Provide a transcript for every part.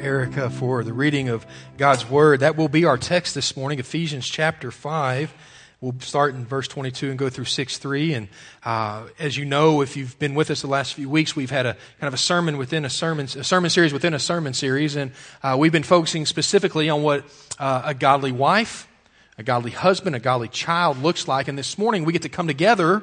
Erica for the reading of God's Word. That will be our text this morning, Ephesians chapter 5. We'll start in verse 22 and go through 6 3. And uh, as you know, if you've been with us the last few weeks, we've had a kind of a sermon within a sermon, a sermon series within a sermon series. And uh, we've been focusing specifically on what uh, a godly wife, a godly husband, a godly child looks like. And this morning we get to come together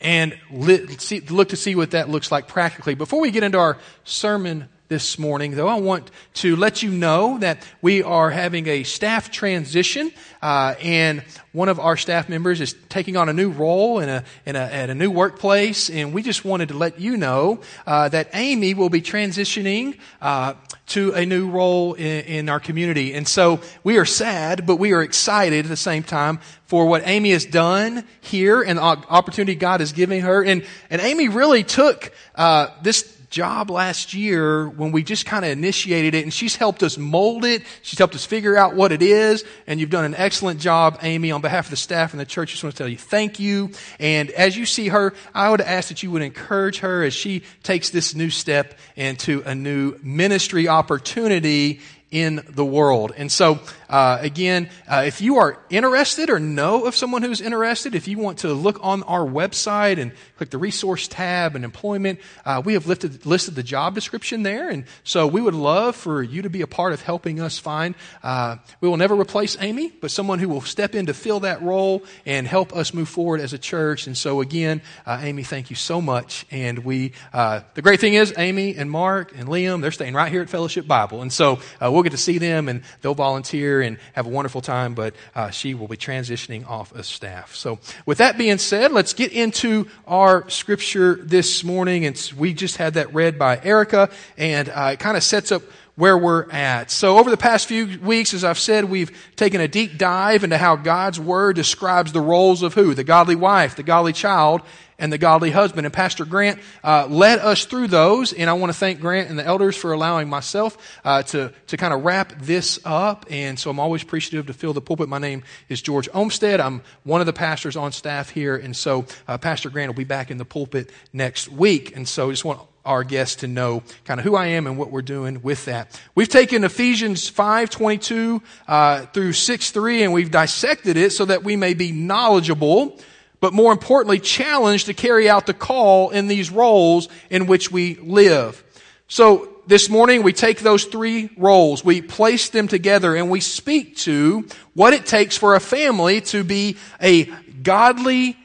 and look to see what that looks like practically. Before we get into our sermon this morning, though, I want to let you know that we are having a staff transition, uh, and one of our staff members is taking on a new role in a, in a, at a new workplace, and we just wanted to let you know uh, that Amy will be transitioning uh, to a new role in, in, our community. And so we are sad, but we are excited at the same time for what Amy has done here and the opportunity God is giving her. And, and Amy really took uh, this job last year when we just kind of initiated it and she's helped us mold it. She's helped us figure out what it is. And you've done an excellent job, Amy, on behalf of the staff and the church. I just want to tell you thank you. And as you see her, I would ask that you would encourage her as she takes this new step into a new ministry opportunity in the world. And so, uh, again, uh, if you are interested or know of someone who's interested, if you want to look on our website and click the resource tab and employment, uh, we have lifted, listed the job description there. And so we would love for you to be a part of helping us find, uh, we will never replace Amy, but someone who will step in to fill that role and help us move forward as a church. And so again, uh, Amy, thank you so much. And we, uh, the great thing is Amy and Mark and Liam, they're staying right here at Fellowship Bible. And so, we'll we'll get to see them and they'll volunteer and have a wonderful time, but uh, she will be transitioning off of staff. So, with that being said, let's get into our scripture this morning. And we just had that read by Erica, and uh, it kind of sets up where we're at. So over the past few weeks, as I've said, we've taken a deep dive into how God's Word describes the roles of who? The godly wife, the godly child, and the godly husband. And Pastor Grant uh, led us through those, and I want to thank Grant and the elders for allowing myself uh, to to kind of wrap this up. And so I'm always appreciative to fill the pulpit. My name is George Olmstead. I'm one of the pastors on staff here, and so uh, Pastor Grant will be back in the pulpit next week. And so I just want our guests to know kind of who I am and what we're doing with that. We've taken Ephesians 5, 22 uh, through 6, 3, and we've dissected it so that we may be knowledgeable but more importantly, challenged to carry out the call in these roles in which we live. So this morning we take those three roles, we place them together and we speak to what it takes for a family to be a godly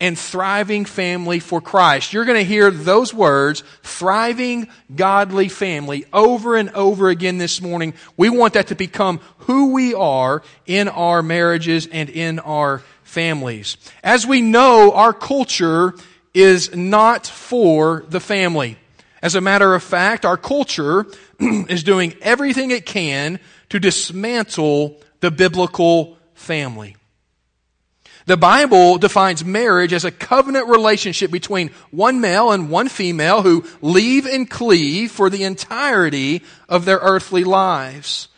and thriving family for Christ. You're going to hear those words, thriving, godly family, over and over again this morning. We want that to become who we are in our marriages and in our families. As we know, our culture is not for the family. As a matter of fact, our culture is doing everything it can to dismantle the biblical family. The Bible defines marriage as a covenant relationship between one male and one female who leave and cleave for the entirety of their earthly lives.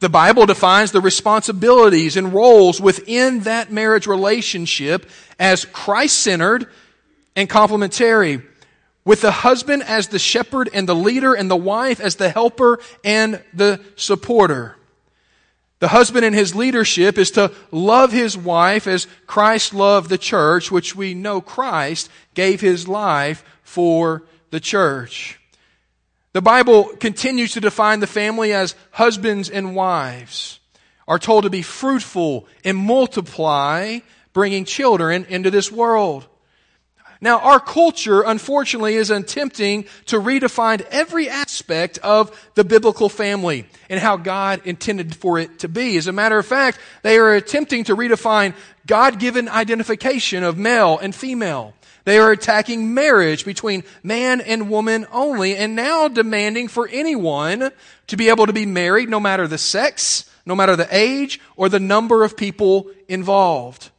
The Bible defines the responsibilities and roles within that marriage relationship as Christ centered and complementary, with the husband as the shepherd and the leader, and the wife as the helper and the supporter. The husband in his leadership is to love his wife as Christ loved the church, which we know Christ gave his life for the church. The Bible continues to define the family as husbands and wives are told to be fruitful and multiply, bringing children into this world. Now, our culture, unfortunately, is attempting to redefine every aspect of the biblical family and how God intended for it to be. As a matter of fact, they are attempting to redefine God-given identification of male and female. They are attacking marriage between man and woman only and now demanding for anyone to be able to be married no matter the sex, no matter the age, or the number of people involved.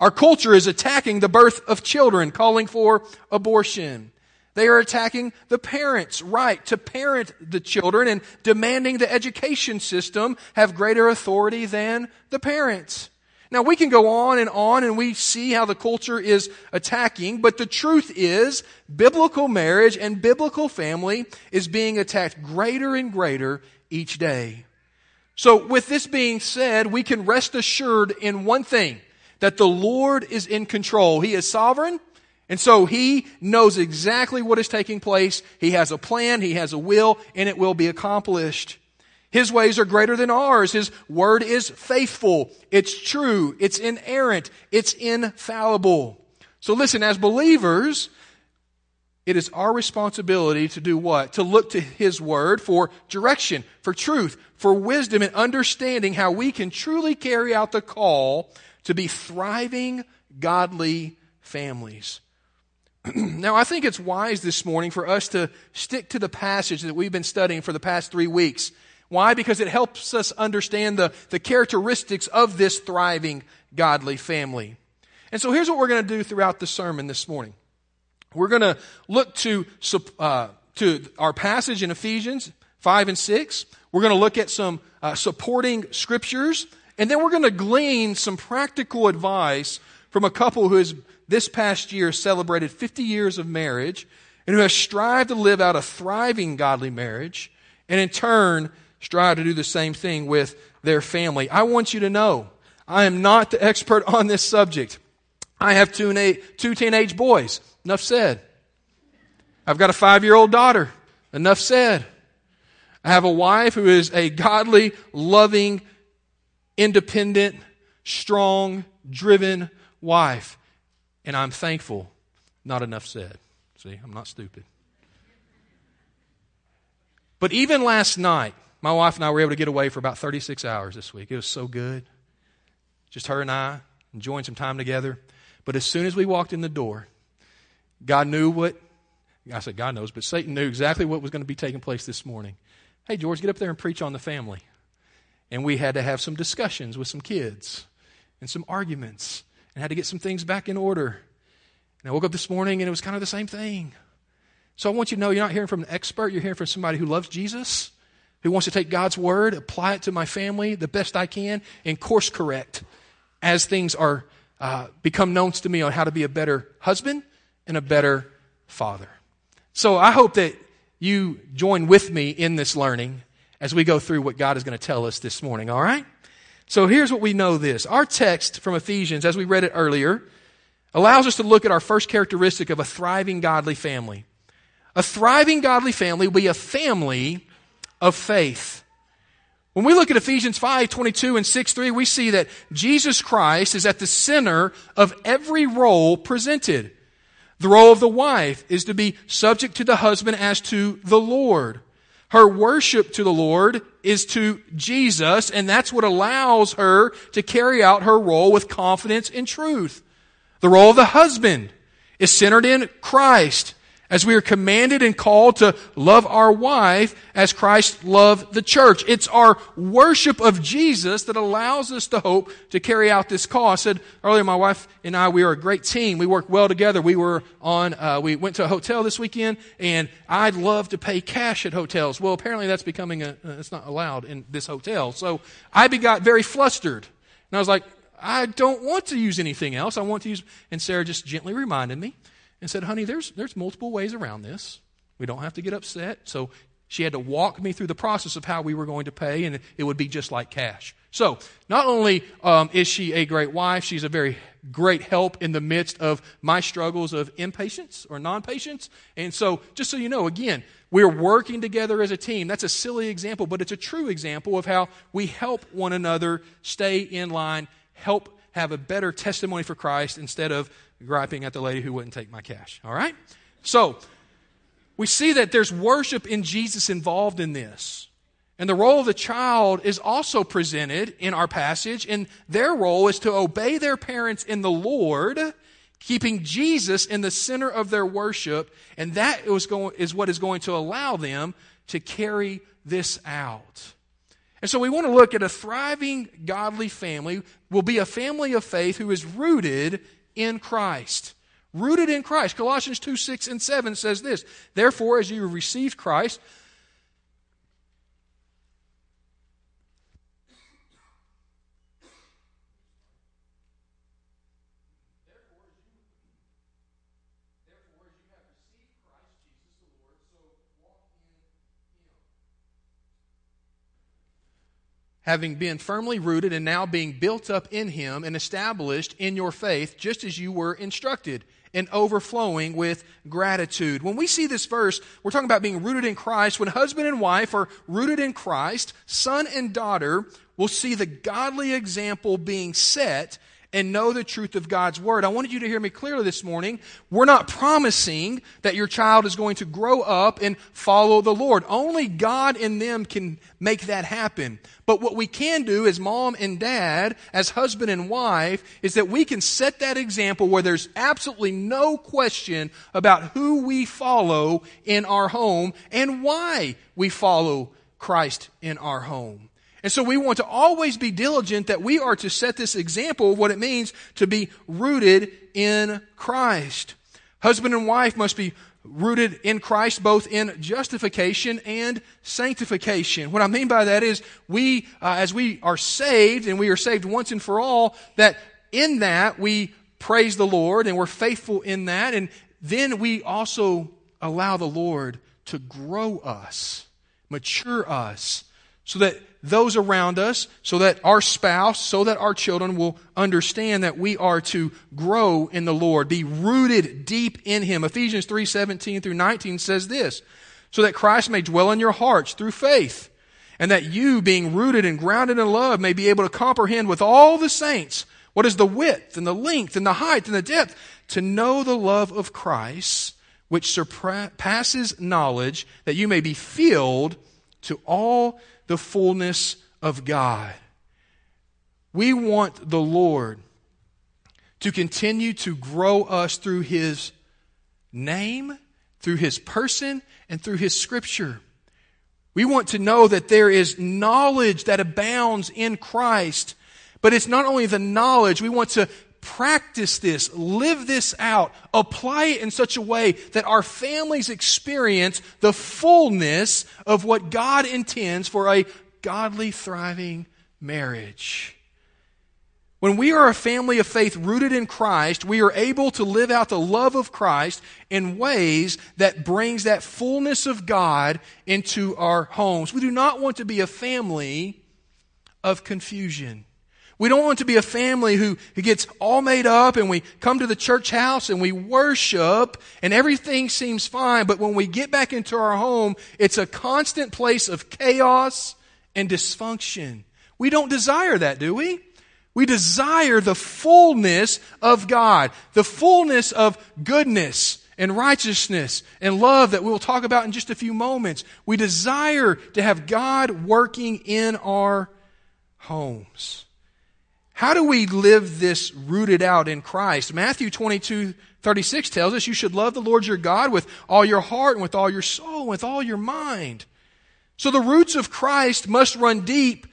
Our culture is attacking the birth of children, calling for abortion. They are attacking the parents' right to parent the children and demanding the education system have greater authority than the parents. Now we can go on and on and we see how the culture is attacking, but the truth is biblical marriage and biblical family is being attacked greater and greater each day. So with this being said, we can rest assured in one thing, that the Lord is in control. He is sovereign. And so he knows exactly what is taking place. He has a plan, he has a will, and it will be accomplished. His ways are greater than ours. His word is faithful. It's true. It's inerrant. It's infallible. So listen, as believers, it is our responsibility to do what? To look to His Word for direction, for truth, for wisdom, and understanding how we can truly carry out the call to be thriving, godly families. now, I think it's wise this morning for us to stick to the passage that we've been studying for the past three weeks. Why? Because it helps us understand the, the characteristics of this thriving, godly family. And so here's what we're going to do throughout the sermon this morning. We're going to look to, uh, to our passage in Ephesians 5 and 6. We're going to look at some uh, supporting scriptures. And then we're going to glean some practical advice from a couple who has this past year celebrated 50 years of marriage and who has strived to live out a thriving godly marriage and in turn strive to do the same thing with their family. I want you to know I am not the expert on this subject. I have two, two teenage boys. Enough said. I've got a five year old daughter. Enough said. I have a wife who is a godly, loving, independent, strong, driven wife. And I'm thankful. Not enough said. See, I'm not stupid. But even last night, my wife and I were able to get away for about 36 hours this week. It was so good. Just her and I enjoying some time together. But as soon as we walked in the door, God knew what, I said God knows, but Satan knew exactly what was going to be taking place this morning. Hey, George, get up there and preach on the family. And we had to have some discussions with some kids and some arguments and had to get some things back in order. And I woke up this morning and it was kind of the same thing. So I want you to know you're not hearing from an expert, you're hearing from somebody who loves Jesus, who wants to take God's word, apply it to my family the best I can, and course correct as things are uh, become known to me on how to be a better husband and a better father. So I hope that you join with me in this learning as we go through what God is going to tell us this morning, all right? So here's what we know this. Our text from Ephesians, as we read it earlier, allows us to look at our first characteristic of a thriving godly family. A thriving godly family will be a family of faith. When we look at Ephesians 5, 22 and 6, 3, we see that Jesus Christ is at the center of every role presented. The role of the wife is to be subject to the husband as to the Lord. Her worship to the Lord is to Jesus, and that's what allows her to carry out her role with confidence and truth. The role of the husband is centered in Christ as we are commanded and called to love our wife as Christ loved the church. It's our worship of Jesus that allows us to hope to carry out this call. I said earlier, my wife and I, we are a great team. We work well together. We were on, uh, we went to a hotel this weekend and I'd love to pay cash at hotels. Well, apparently that's becoming a, uh, it's not allowed in this hotel. So I got very flustered and I was like, I don't want to use anything else. I want to use, and Sarah just gently reminded me and said, honey, there's, there's multiple ways around this. We don't have to get upset. So she had to walk me through the process of how we were going to pay, and it would be just like cash. So, not only um, is she a great wife, she's a very great help in the midst of my struggles of impatience or non patience. And so, just so you know, again, we're working together as a team. That's a silly example, but it's a true example of how we help one another stay in line, help have a better testimony for Christ instead of griping at the lady who wouldn't take my cash. All right? So, we see that there's worship in Jesus involved in this. And the role of the child is also presented in our passage, and their role is to obey their parents in the Lord, keeping Jesus in the center of their worship, and that is, what is going to allow them to carry this out. And so we want to look at a thriving, godly family, will be a family of faith who is rooted in Christ. Rooted in Christ. Colossians 2 6 and 7 says this Therefore, as you received Christ, having been firmly rooted and now being built up in Him and established in your faith, just as you were instructed, and overflowing with gratitude. When we see this verse, we're talking about being rooted in Christ. When husband and wife are rooted in Christ, son and daughter will see the godly example being set and know the truth of God's Word. I wanted you to hear me clearly this morning. We're not promising that your child is going to grow up and follow the Lord. Only God in them can make that happen. But what we can do as mom and dad, as husband and wife, is that we can set that example where there's absolutely no question about who we follow in our home and why we follow Christ in our home. And so we want to always be diligent that we are to set this example of what it means to be rooted in Christ. Husband and wife must be rooted in Christ both in justification and sanctification. What I mean by that is we, uh, as we are saved and we are saved once and for all, that in that we praise the Lord and we're faithful in that. And then we also allow the Lord to grow us, mature us, so that those around us, so that our spouse, so that our children will understand that we are to grow in the Lord, be rooted deep in Him. Ephesians 3 17 through 19 says this so that Christ may dwell in your hearts through faith, and that you, being rooted and grounded in love, may be able to comprehend with all the saints what is the width and the length and the height and the depth, to know the love of Christ, which surpasses knowledge, that you may be filled to all the fullness of God. We want the Lord to continue to grow us through His name, through His person, and through His scripture. We want to know that there is knowledge that abounds in Christ, but it's not only the knowledge, we want to practice this, live this out, apply it in such a way that our families experience the fullness of what God intends for a godly, thriving marriage. When we are a family of faith rooted in Christ, we are able to live out the love of Christ in ways that brings that fullness of God into our homes. We do not want to be a family of confusion. We don't want to be a family who, who gets all made up and we come to the church house and we worship and everything seems fine, but when we get back into our home, it's a constant place of chaos and dysfunction. We don't desire that, do we? We desire the fullness of God, the fullness of goodness and righteousness and love that we'll talk about in just a few moments. We desire to have God working in our homes. How do we live this rooted out in Christ? Matthew 22, 36 tells us you should love the Lord your God with all your heart and with all your soul, and with all your mind. So the roots of Christ must run deep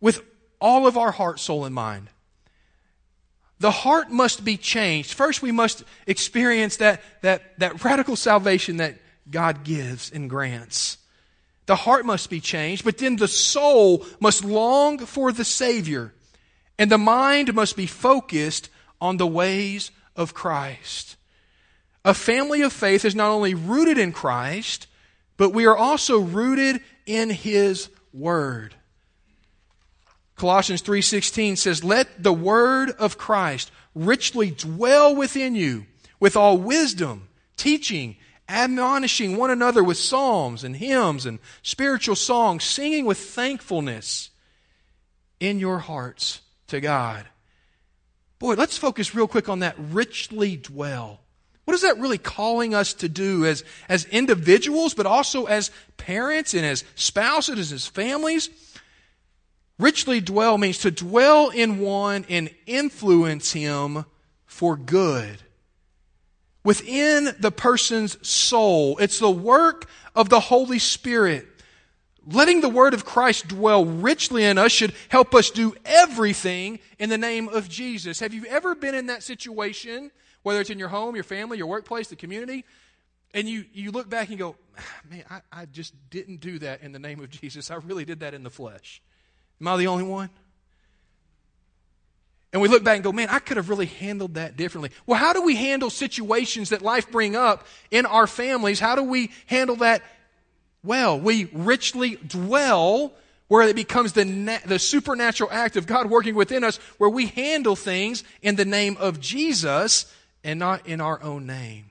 with all of our heart, soul, and mind. The heart must be changed. First, we must experience that, that, that radical salvation that God gives and grants. The heart must be changed, but then the soul must long for the Savior and the mind must be focused on the ways of Christ. A family of faith is not only rooted in Christ, but we are also rooted in his word. Colossians 3:16 says, "Let the word of Christ richly dwell within you with all wisdom, teaching, admonishing one another with psalms and hymns and spiritual songs, singing with thankfulness in your hearts to God. Boy, let's focus real quick on that richly dwell. What is that really calling us to do as, as individuals, but also as parents and as spouses, and as families? Richly dwell means to dwell in one and influence him for good. Within the person's soul, it's the work of the Holy Spirit Letting the word of Christ dwell richly in us should help us do everything in the name of Jesus. Have you ever been in that situation, whether it's in your home, your family, your workplace, the community, and you, you look back and go, ah, man, I, I just didn't do that in the name of Jesus. I really did that in the flesh. Am I the only one? And we look back and go, man, I could have really handled that differently. Well, how do we handle situations that life bring up in our families? How do we handle that well. We richly dwell where it becomes the, na- the supernatural act of God working within us, where we handle things in the name of Jesus and not in our own name.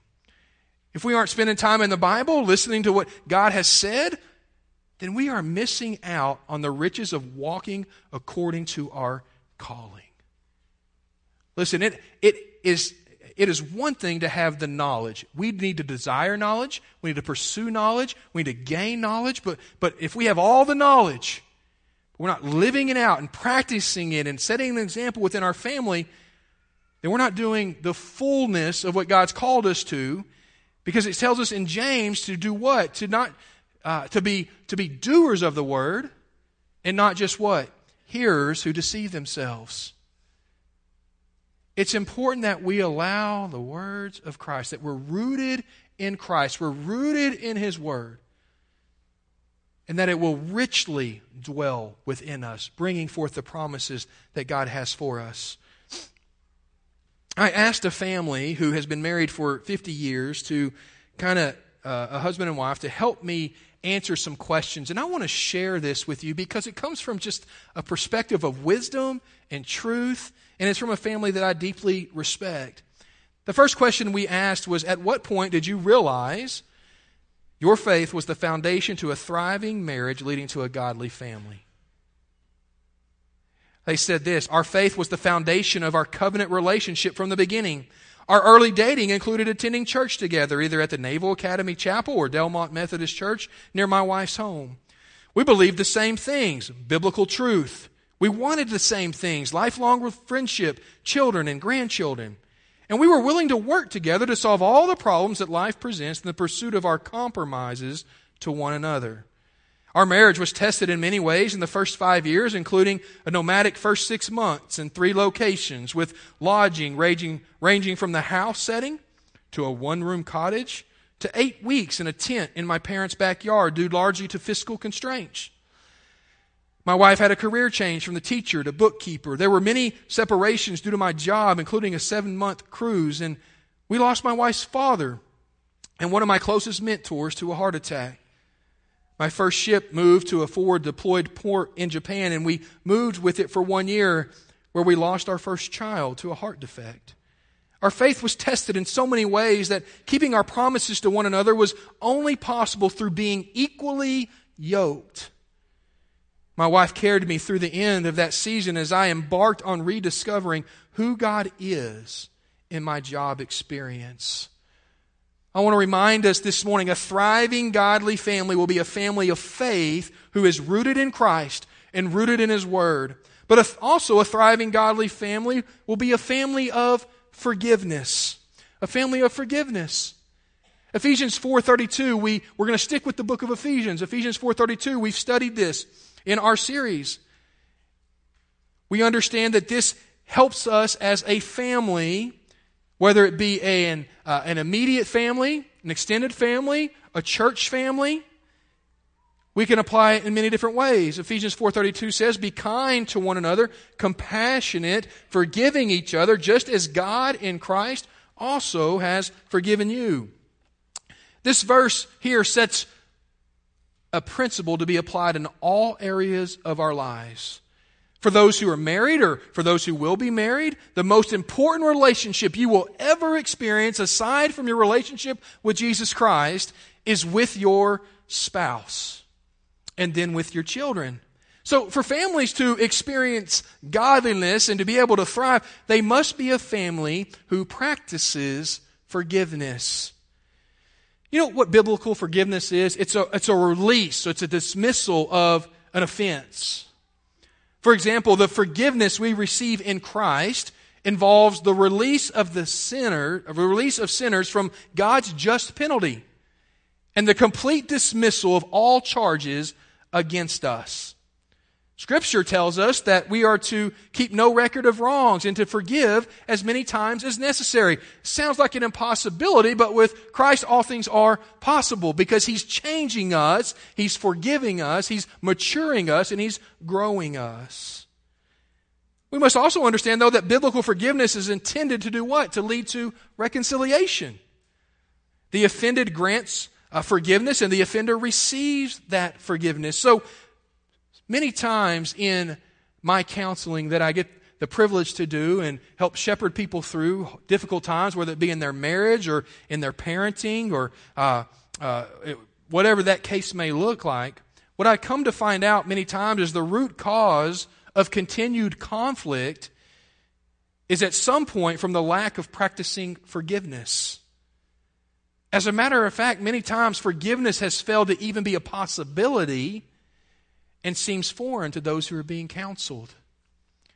If we aren't spending time in the Bible, listening to what God has said, then we are missing out on the riches of walking according to our calling. Listen, it, it, is, it is one thing to have the knowledge. We need to desire knowledge. We need to pursue knowledge. We need to gain knowledge. But, but if we have all the knowledge, we're not living it out and practicing it and setting an example within our family, then we're not doing the fullness of what God's called us to. Because it tells us in James to do what? To not uh, to be to be doers of the word, and not just what hearers who deceive themselves. It's important that we allow the words of Christ, that we're rooted in Christ, we're rooted in His Word, and that it will richly dwell within us, bringing forth the promises that God has for us. I asked a family who has been married for 50 years to kind of, uh, a husband and wife, to help me answer some questions. And I want to share this with you because it comes from just a perspective of wisdom and truth, and it's from a family that I deeply respect. The first question we asked was At what point did you realize your faith was the foundation to a thriving marriage leading to a godly family. They said this Our faith was the foundation of our covenant relationship from the beginning. Our early dating included attending church together, either at the Naval Academy Chapel or Delmont Methodist Church near my wife's home. We believed the same things biblical truth. We wanted the same things lifelong friendship, children, and grandchildren. And we were willing to work together to solve all the problems that life presents in the pursuit of our compromises to one another. Our marriage was tested in many ways in the first five years, including a nomadic first six months in three locations, with lodging ranging, ranging from the house setting to a one room cottage to eight weeks in a tent in my parents' backyard, due largely to fiscal constraints. My wife had a career change from the teacher to bookkeeper. There were many separations due to my job, including a seven month cruise. And we lost my wife's father and one of my closest mentors to a heart attack. My first ship moved to a forward deployed port in Japan, and we moved with it for one year, where we lost our first child to a heart defect. Our faith was tested in so many ways that keeping our promises to one another was only possible through being equally yoked my wife carried me through the end of that season as I embarked on rediscovering who God is in my job experience. I want to remind us this morning a thriving, godly family will be a family of faith who is rooted in Christ and rooted in His Word. But also a thriving, godly family will be a family of forgiveness. A family of forgiveness. Ephesians 4.32, we, we're going to stick with the book of Ephesians. Ephesians 4.32, we've studied this in our series. We understand that this helps us as a family, whether it be an, uh, an immediate family, an extended family, a church family. We can apply it in many different ways. Ephesians 4:32 says, "Be kind to one another, compassionate, forgiving each other, just as God in Christ also has forgiven you." This verse here sets a principle to be applied in all areas of our lives. For those who are married or for those who will be married, the most important relationship you will ever experience, aside from your relationship with Jesus Christ, is with your spouse and then with your children. So, for families to experience godliness and to be able to thrive, they must be a family who practices forgiveness. You know what biblical forgiveness is? It's a, it's a release, so it's a dismissal of an offense. For example, the forgiveness we receive in Christ involves the release of the sinner, a release of sinners from God's just penalty and the complete dismissal of all charges against us. Scripture tells us that we are to keep no record of wrongs and to forgive as many times as necessary. Sounds like an impossibility, but with Christ all things are possible because He's changing us, He's forgiving us, He's maturing us, and He's growing us. We must also understand, though, that biblical forgiveness is intended to do what? To lead to reconciliation. The offended grants uh, forgiveness and the offender receives that forgiveness. So many times in my counseling that I get the privilege to do and help shepherd people through difficult times, whether it be in their marriage or in their parenting or uh, uh, whatever that case may look like, what I come to find out many times is the root cause of continued conflict is at some point from the lack of practicing forgiveness. As a matter of fact, many times forgiveness has failed to even be a possibility and seems foreign to those who are being counseled.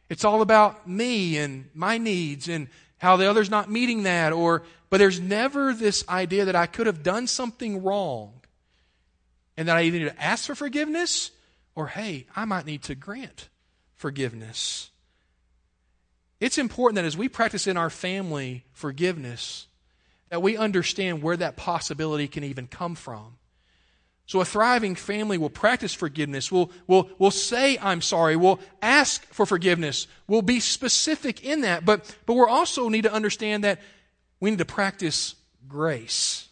It's all about me and my needs and how the other's not meeting that or but there's never this idea that I could have done something wrong and that I either need to ask for forgiveness or hey, I might need to grant forgiveness. It's important that as we practice in our family forgiveness, that we understand where that possibility can even come from. So a thriving family will practice forgiveness, will, will, will say, I'm sorry, will ask for forgiveness, will be specific in that. But, but we also need to understand that we need to practice grace.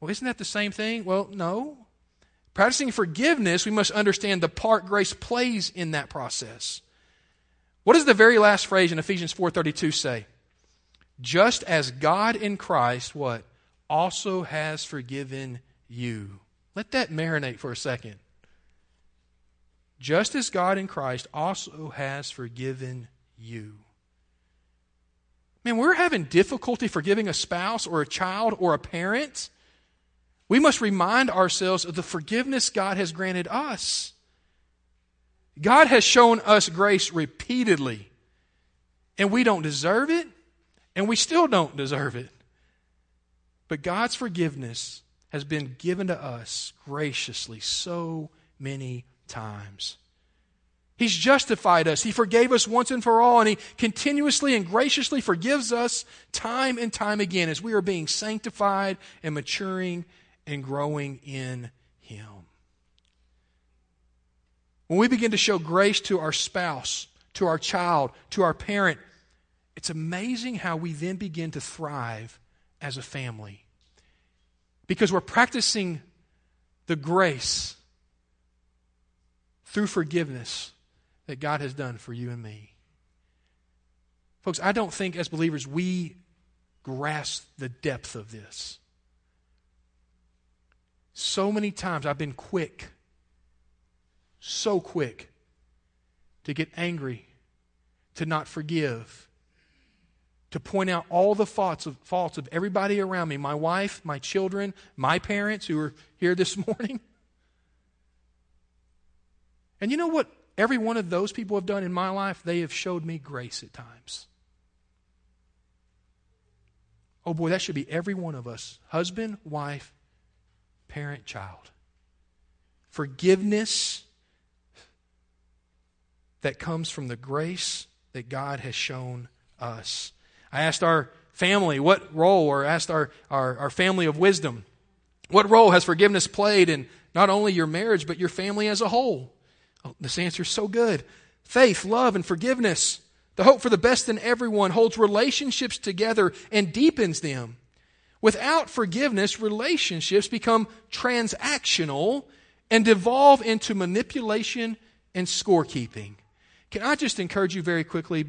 Well, isn't that the same thing? Well, no. Practicing forgiveness, we must understand the part grace plays in that process. What does the very last phrase in Ephesians 4:32 say? Just as God in Christ what also has forgiven you. Let that marinate for a second. Just as God in Christ also has forgiven you. Man, we're having difficulty forgiving a spouse or a child or a parent. We must remind ourselves of the forgiveness God has granted us. God has shown us grace repeatedly, and we don't deserve it, and we still don't deserve it. But God's forgiveness has been given to us graciously so many times. He's justified us. He forgave us once and for all, and He continuously and graciously forgives us time and time again as we are being sanctified and maturing and growing in Him. When we begin to show grace to our spouse, to our child, to our parent, it's amazing how we then begin to thrive as a family. Because we're practicing the grace through forgiveness that God has done for you and me. Folks, I don't think as believers we grasp the depth of this. So many times I've been quick, so quick to get angry, to not forgive, to point out all the faults of, faults of everybody around me my wife, my children, my parents who are here this morning. And you know what every one of those people have done in my life? They have showed me grace at times. Oh boy, that should be every one of us husband, wife, parent child. Forgiveness that comes from the grace that God has shown us. I asked our family what role, or asked our, our, our family of wisdom, what role has forgiveness played in not only your marriage, but your family as a whole? Oh, this answer is so good. Faith, love, and forgiveness. The hope for the best in everyone holds relationships together and deepens them. Without forgiveness, relationships become transactional and devolve into manipulation and scorekeeping. Can I just encourage you very quickly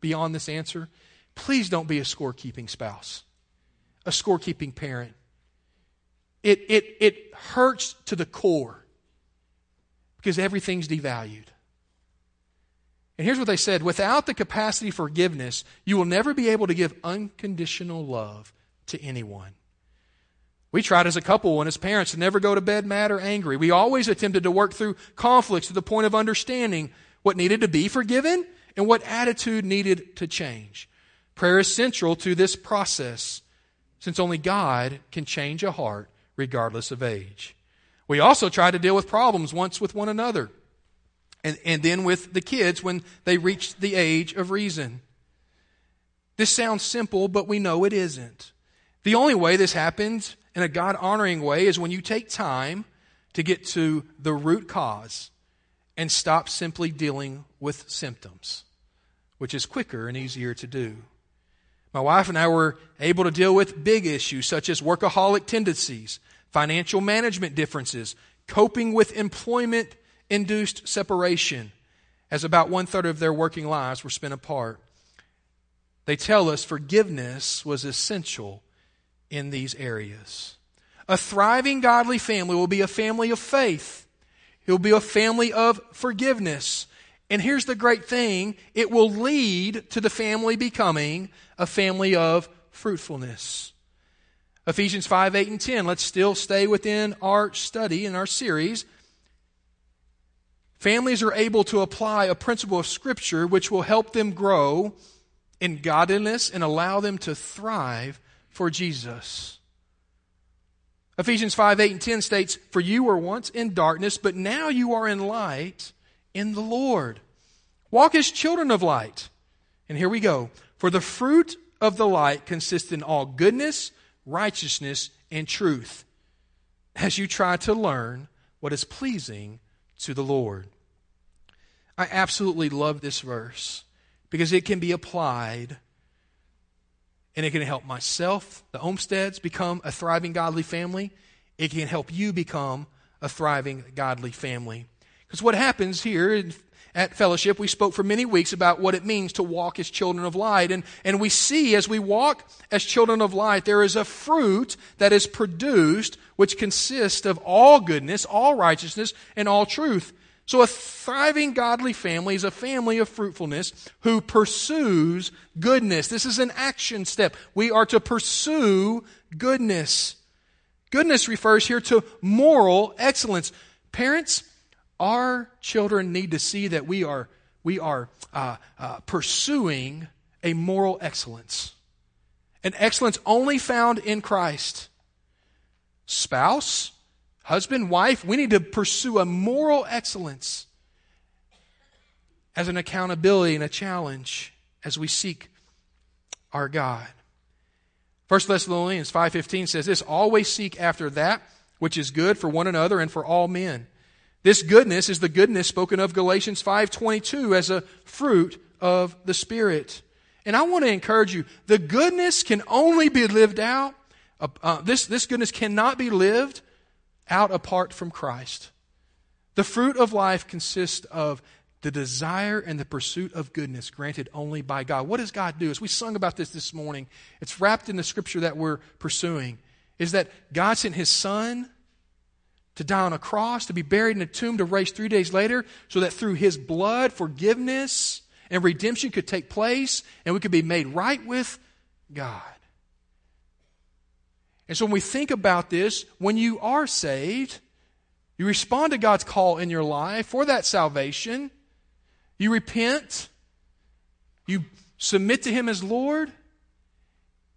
beyond this answer? Please don't be a scorekeeping spouse, a scorekeeping parent. It, it, it hurts to the core because everything's devalued. And here's what they said without the capacity for forgiveness, you will never be able to give unconditional love to anyone. We tried as a couple and as parents to never go to bed mad or angry. We always attempted to work through conflicts to the point of understanding what needed to be forgiven and what attitude needed to change. Prayer is central to this process since only God can change a heart regardless of age. We also try to deal with problems once with one another and, and then with the kids when they reach the age of reason. This sounds simple, but we know it isn't. The only way this happens in a God honoring way is when you take time to get to the root cause and stop simply dealing with symptoms, which is quicker and easier to do. My wife and I were able to deal with big issues such as workaholic tendencies, financial management differences, coping with employment induced separation, as about one third of their working lives were spent apart. They tell us forgiveness was essential in these areas. A thriving godly family will be a family of faith. It will be a family of forgiveness. And here's the great thing it will lead to the family becoming a family of fruitfulness. Ephesians 5, 8, and 10. Let's still stay within our study in our series. Families are able to apply a principle of Scripture which will help them grow in godliness and allow them to thrive for Jesus. Ephesians 5, 8, and 10 states, For you were once in darkness, but now you are in light in the Lord. Walk as children of light. And here we go. For the fruit of the light consists in all goodness, righteousness, and truth, as you try to learn what is pleasing to the Lord. I absolutely love this verse because it can be applied and it can help myself, the Olmsteads, become a thriving godly family. It can help you become a thriving godly family. Because what happens here at fellowship, we spoke for many weeks about what it means to walk as children of light. And, and we see as we walk as children of light, there is a fruit that is produced which consists of all goodness, all righteousness, and all truth. So a thriving godly family is a family of fruitfulness who pursues goodness. This is an action step. We are to pursue goodness. Goodness refers here to moral excellence. Parents, our children need to see that we are, we are uh, uh, pursuing a moral excellence. An excellence only found in Christ. Spouse, husband, wife, we need to pursue a moral excellence as an accountability and a challenge as we seek our God. 1 Thessalonians 5:15 says this, always seek after that which is good for one another and for all men. This goodness is the goodness spoken of Galatians 5:22 as a fruit of the spirit. And I want to encourage you, the goodness can only be lived out uh, uh, this, this goodness cannot be lived out apart from Christ. The fruit of life consists of the desire and the pursuit of goodness granted only by God. What does God do? As we sung about this this morning, it's wrapped in the scripture that we're pursuing. Is that God sent His Son to die on a cross, to be buried in a tomb, to raise three days later, so that through his blood, forgiveness and redemption could take place and we could be made right with God. And so when we think about this, when you are saved, you respond to God's call in your life for that salvation, you repent, you submit to Him as Lord,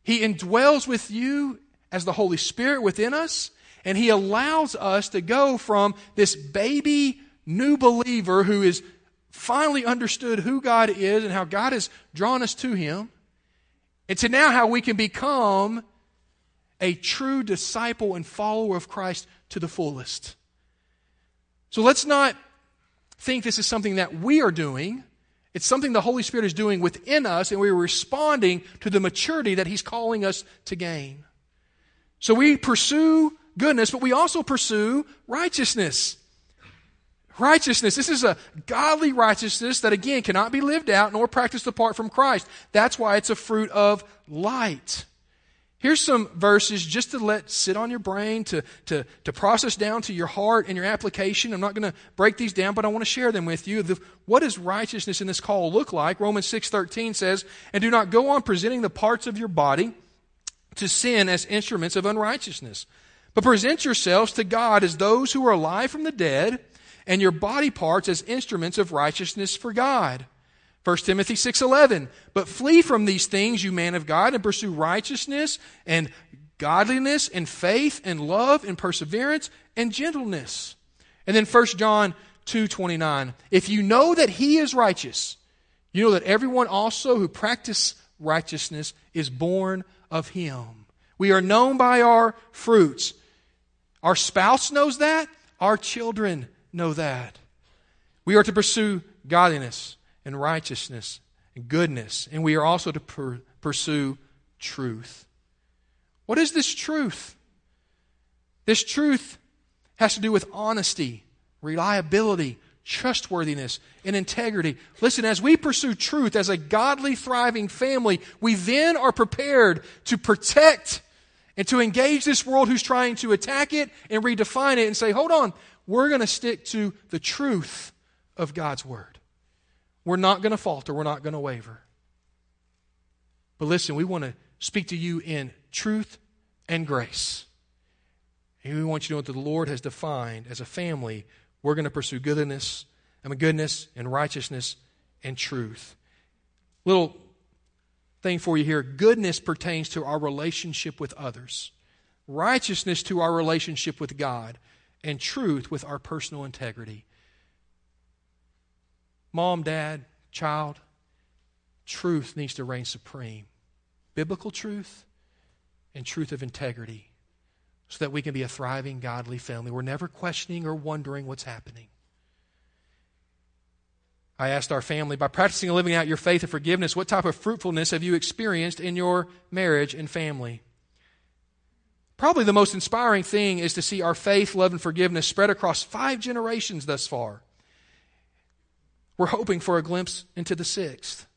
He indwells with you as the Holy Spirit within us, and He allows us to go from this baby new believer who is finally understood who God is and how God has drawn us to Him, and to now how we can become a true disciple and follower of Christ to the fullest. So let's not think this is something that we are doing. It's something the Holy Spirit is doing within us, and we're responding to the maturity that He's calling us to gain. So we pursue goodness, but we also pursue righteousness. Righteousness. This is a godly righteousness that, again, cannot be lived out nor practiced apart from Christ. That's why it's a fruit of light. Here's some verses just to let sit on your brain, to, to, to process down to your heart and your application. I'm not going to break these down, but I want to share them with you. The, what does righteousness in this call look like? Romans 6.13 says, And do not go on presenting the parts of your body to sin as instruments of unrighteousness but present yourselves to God as those who are alive from the dead, and your body parts as instruments of righteousness for God. 1 Timothy 6:11 But flee from these things you man of God and pursue righteousness and godliness and faith and love and perseverance and gentleness. And then 1 John 2:29 If you know that he is righteous you know that everyone also who practice righteousness is born of him. We are known by our fruits. Our spouse knows that. Our children know that. We are to pursue godliness and righteousness and goodness, and we are also to per- pursue truth. What is this truth? This truth has to do with honesty, reliability, trustworthiness, and integrity. Listen, as we pursue truth as a godly, thriving family, we then are prepared to protect and to engage this world who's trying to attack it and redefine it and say, hold on, we're going to stick to the truth of God's Word. We're not going to falter, we're not going to waver. But listen, we want to speak to you in truth and grace. And we want you to know what the Lord has defined as a family. We're going to pursue goodness, I mean goodness and righteousness and truth. Little thing for you here goodness pertains to our relationship with others, righteousness to our relationship with God, and truth with our personal integrity. Mom, dad, child, truth needs to reign supreme. Biblical truth and truth of integrity so that we can be a thriving, godly family. We're never questioning or wondering what's happening. I asked our family, by practicing and living out your faith and forgiveness, what type of fruitfulness have you experienced in your marriage and family? Probably the most inspiring thing is to see our faith, love, and forgiveness spread across five generations thus far. We're hoping for a glimpse into the sixth.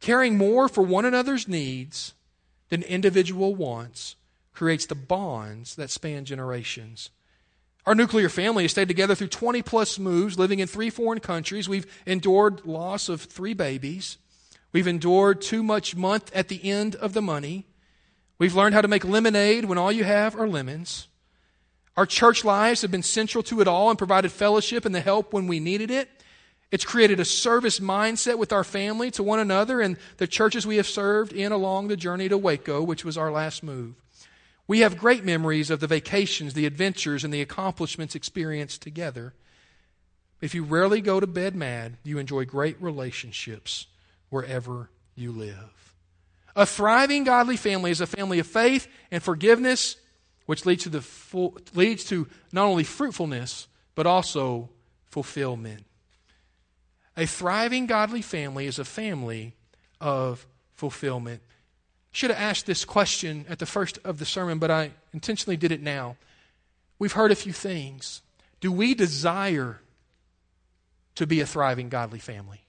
Caring more for one another's needs than individual wants creates the bonds that span generations. Our nuclear family has stayed together through 20 plus moves, living in three foreign countries. We've endured loss of three babies. We've endured too much month at the end of the money. We've learned how to make lemonade when all you have are lemons. Our church lives have been central to it all and provided fellowship and the help when we needed it. It's created a service mindset with our family to one another and the churches we have served in along the journey to Waco, which was our last move. We have great memories of the vacations, the adventures, and the accomplishments experienced together. If you rarely go to bed mad, you enjoy great relationships wherever you live. A thriving godly family is a family of faith and forgiveness, which leads to, the full, leads to not only fruitfulness, but also fulfillment. A thriving godly family is a family of fulfillment. Should have asked this question at the first of the sermon, but I intentionally did it now. We've heard a few things. Do we desire to be a thriving, godly family?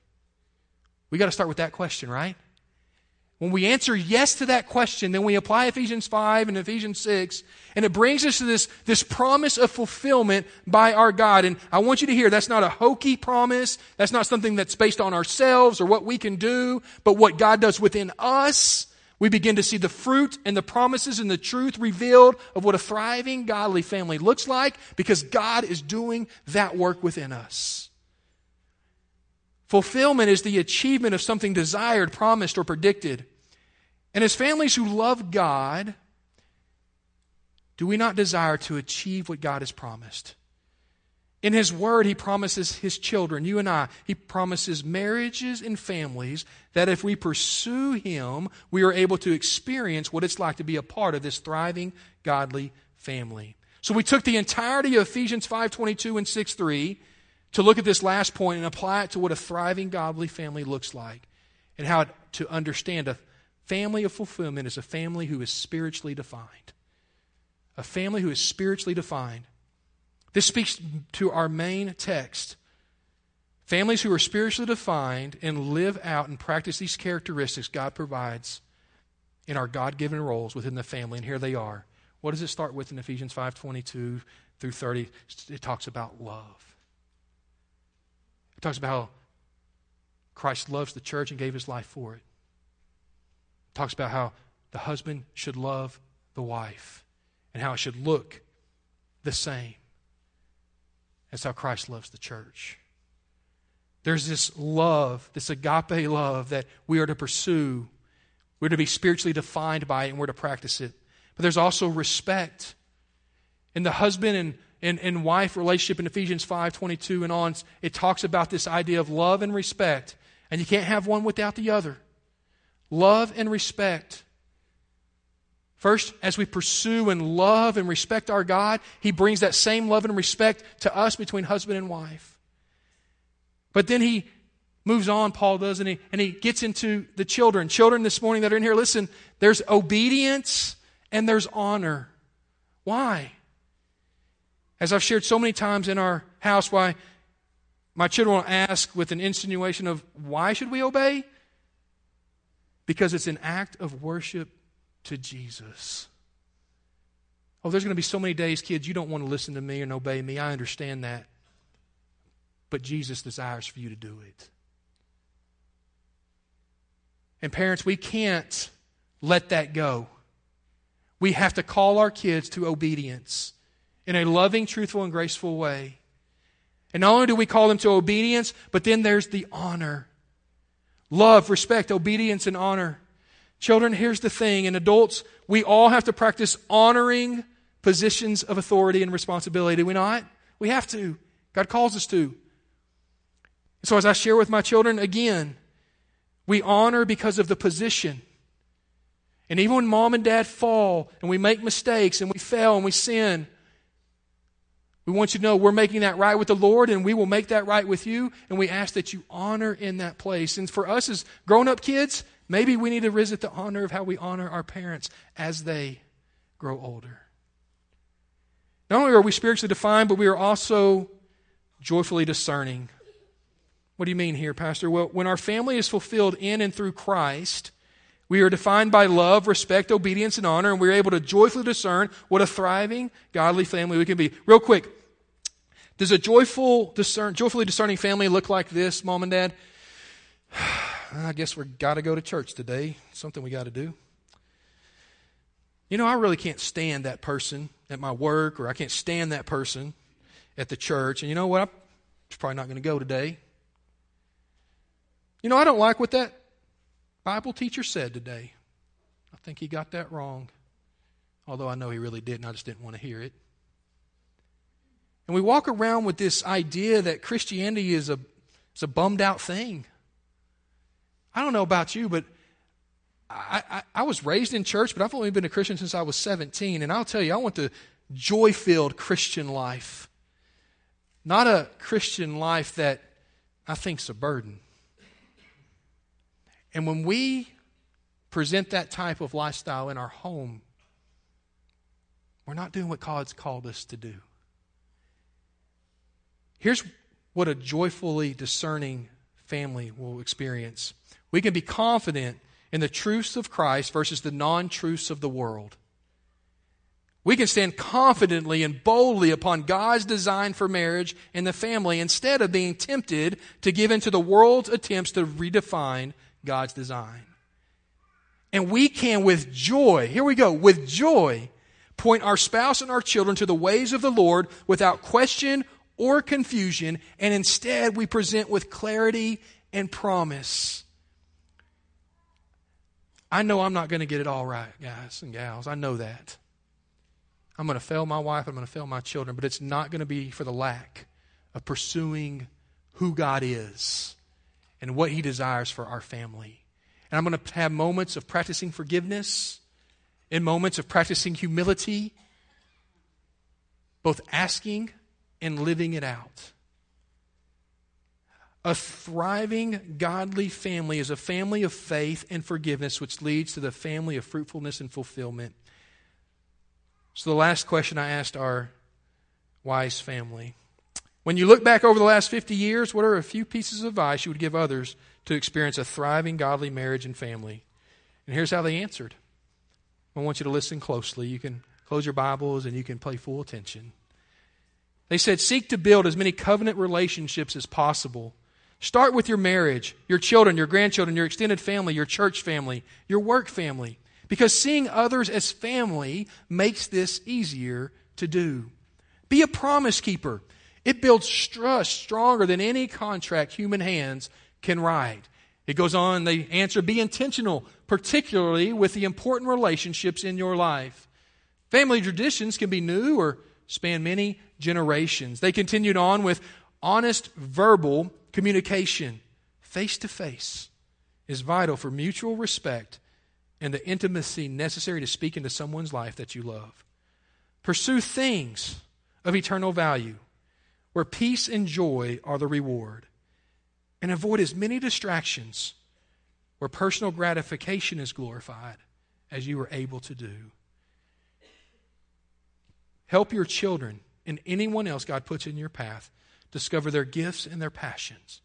We got to start with that question, right? When we answer yes to that question, then we apply Ephesians 5 and Ephesians 6, and it brings us to this, this promise of fulfillment by our God. And I want you to hear that's not a hokey promise. That's not something that's based on ourselves or what we can do, but what God does within us we begin to see the fruit and the promises and the truth revealed of what a thriving, godly family looks like because God is doing that work within us. Fulfillment is the achievement of something desired, promised, or predicted. And as families who love God, do we not desire to achieve what God has promised? In His Word, He promises His children, you and I, He promises marriages and families that if we pursue Him, we are able to experience what it's like to be a part of this thriving, godly family. So we took the entirety of Ephesians 5.22 and 6.3 to look at this last point and apply it to what a thriving, godly family looks like and how to understand a family of fulfillment is a family who is spiritually defined. A family who is spiritually defined. This speaks to our main text. Families who are spiritually defined and live out and practice these characteristics God provides in our God given roles within the family. And here they are. What does it start with in Ephesians 5:22 through 30? It talks about love. It talks about how Christ loves the church and gave his life for it. It talks about how the husband should love the wife and how it should look the same. That's how Christ loves the church. There's this love, this agape love that we are to pursue. We're to be spiritually defined by it and we're to practice it. But there's also respect. In the husband and, and, and wife relationship in Ephesians 5 22 and on, it talks about this idea of love and respect. And you can't have one without the other. Love and respect. First, as we pursue and love and respect our God, He brings that same love and respect to us between husband and wife. But then He moves on, Paul does, and he, and he gets into the children. Children this morning that are in here, listen, there's obedience and there's honor. Why? As I've shared so many times in our house, why my children will ask with an insinuation of, why should we obey? Because it's an act of worship to Jesus. Oh, there's going to be so many days, kids, you don't want to listen to me and obey me. I understand that. But Jesus desires for you to do it. And parents, we can't let that go. We have to call our kids to obedience in a loving, truthful, and graceful way. And not only do we call them to obedience, but then there's the honor love, respect, obedience, and honor. Children, here's the thing, and adults, we all have to practice honoring positions of authority and responsibility, do we not? We have to. God calls us to. So, as I share with my children, again, we honor because of the position. And even when mom and dad fall and we make mistakes and we fail and we sin, we want you to know we're making that right with the Lord and we will make that right with you. And we ask that you honor in that place. And for us as grown up kids, maybe we need to visit the honor of how we honor our parents as they grow older. Not only are we spiritually defined, but we are also joyfully discerning. What do you mean here, Pastor? Well, when our family is fulfilled in and through Christ, we are defined by love, respect, obedience, and honor, and we're able to joyfully discern what a thriving, godly family we can be. Real quick, does a joyful, discern, joyfully discerning family look like this, mom and dad? I guess we've got to go to church today. Something we got to do. You know, I really can't stand that person at my work, or I can't stand that person at the church. And you know what? I'm probably not going to go today. You know, I don't like what that Bible teacher said today. I think he got that wrong. Although I know he really didn't, I just didn't want to hear it. And we walk around with this idea that Christianity is a, is a bummed out thing. I don't know about you, but I, I, I, was raised in church, but I've only been a Christian since I was 17. And I'll tell you, I want the joy filled Christian life, not a Christian life that I think's a burden. And when we present that type of lifestyle in our home, we're not doing what God's called us to do. Here's what a joyfully discerning family will experience we can be confident in the truths of Christ versus the non truths of the world. We can stand confidently and boldly upon God's design for marriage and the family instead of being tempted to give into the world's attempts to redefine God's design. And we can, with joy, here we go, with joy, point our spouse and our children to the ways of the Lord without question or confusion, and instead we present with clarity and promise. I know I'm not going to get it all right, guys and gals. I know that. I'm going to fail my wife, I'm going to fail my children, but it's not going to be for the lack of pursuing who God is and what He desires for our family. And I'm going to have moments of practicing forgiveness and moments of practicing humility, both asking and living it out. A thriving, godly family is a family of faith and forgiveness, which leads to the family of fruitfulness and fulfillment. So, the last question I asked our wise family when you look back over the last 50 years, what are a few pieces of advice you would give others to experience a thriving, godly marriage and family? And here's how they answered. I want you to listen closely. You can close your Bibles and you can pay full attention. They said, Seek to build as many covenant relationships as possible Start with your marriage, your children, your grandchildren, your extended family, your church family, your work family. Because seeing others as family makes this easier to do. Be a promise keeper. It builds trust stronger than any contract human hands can write. It goes on, they answer, be intentional, particularly with the important relationships in your life. Family traditions can be new or span many generations. They continued on with honest verbal communication, face to face, is vital for mutual respect and the intimacy necessary to speak into someone's life that you love. Pursue things of eternal value where peace and joy are the reward. And avoid as many distractions where personal gratification is glorified as you are able to do. Help your children and anyone else God puts in your path, discover their gifts and their passions.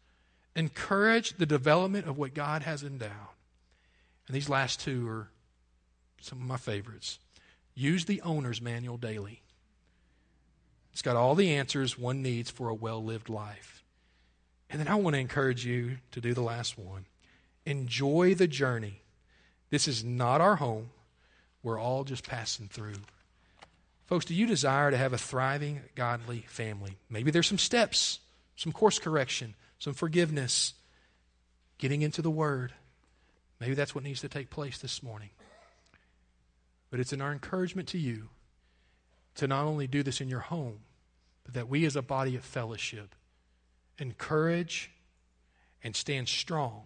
Encourage the development of what God has endowed. And these last two are some of my favorites. Use the owner's manual daily. It's got all the answers one needs for a well lived life. And then I want to encourage you to do the last one. Enjoy the journey. This is not our home. We're all just passing through. Folks, do you desire to have a thriving, godly family? Maybe there's some steps, some course correction, some forgiveness, getting into the Word. Maybe that's what needs to take place this morning. But it's in our encouragement to you to not only do this in your home, but that we as a body of fellowship encourage and stand strong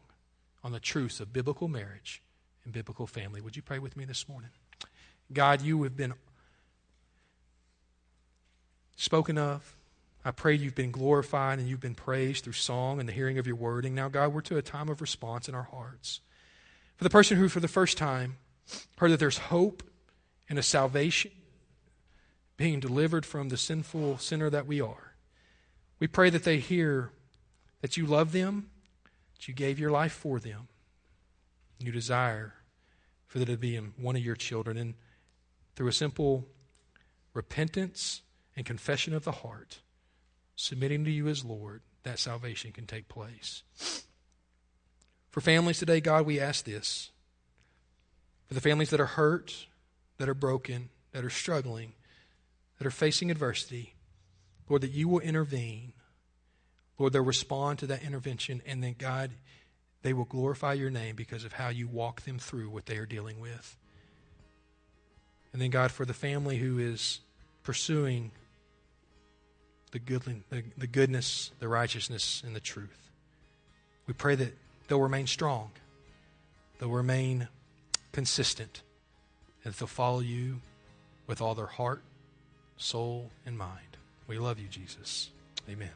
on the truths of biblical marriage and biblical family. Would you pray with me this morning? God, you have been spoken of. I pray you've been glorified and you've been praised through song and the hearing of your word. And now, God, we're to a time of response in our hearts. For the person who, for the first time, heard that there's hope and a salvation being delivered from the sinful sinner that we are, we pray that they hear that you love them, that you gave your life for them, you desire for them to be one of your children. And through a simple repentance and confession of the heart, submitting to you as Lord, that salvation can take place. For families today, God, we ask this. For the families that are hurt, that are broken, that are struggling, that are facing adversity, Lord, that you will intervene. Lord, they'll respond to that intervention, and then, God, they will glorify your name because of how you walk them through what they are dealing with. And then, God, for the family who is pursuing the, good, the, the goodness, the righteousness, and the truth, we pray that they'll remain strong, they'll remain consistent, and they'll follow you with all their heart, soul, and mind. We love you, Jesus. Amen.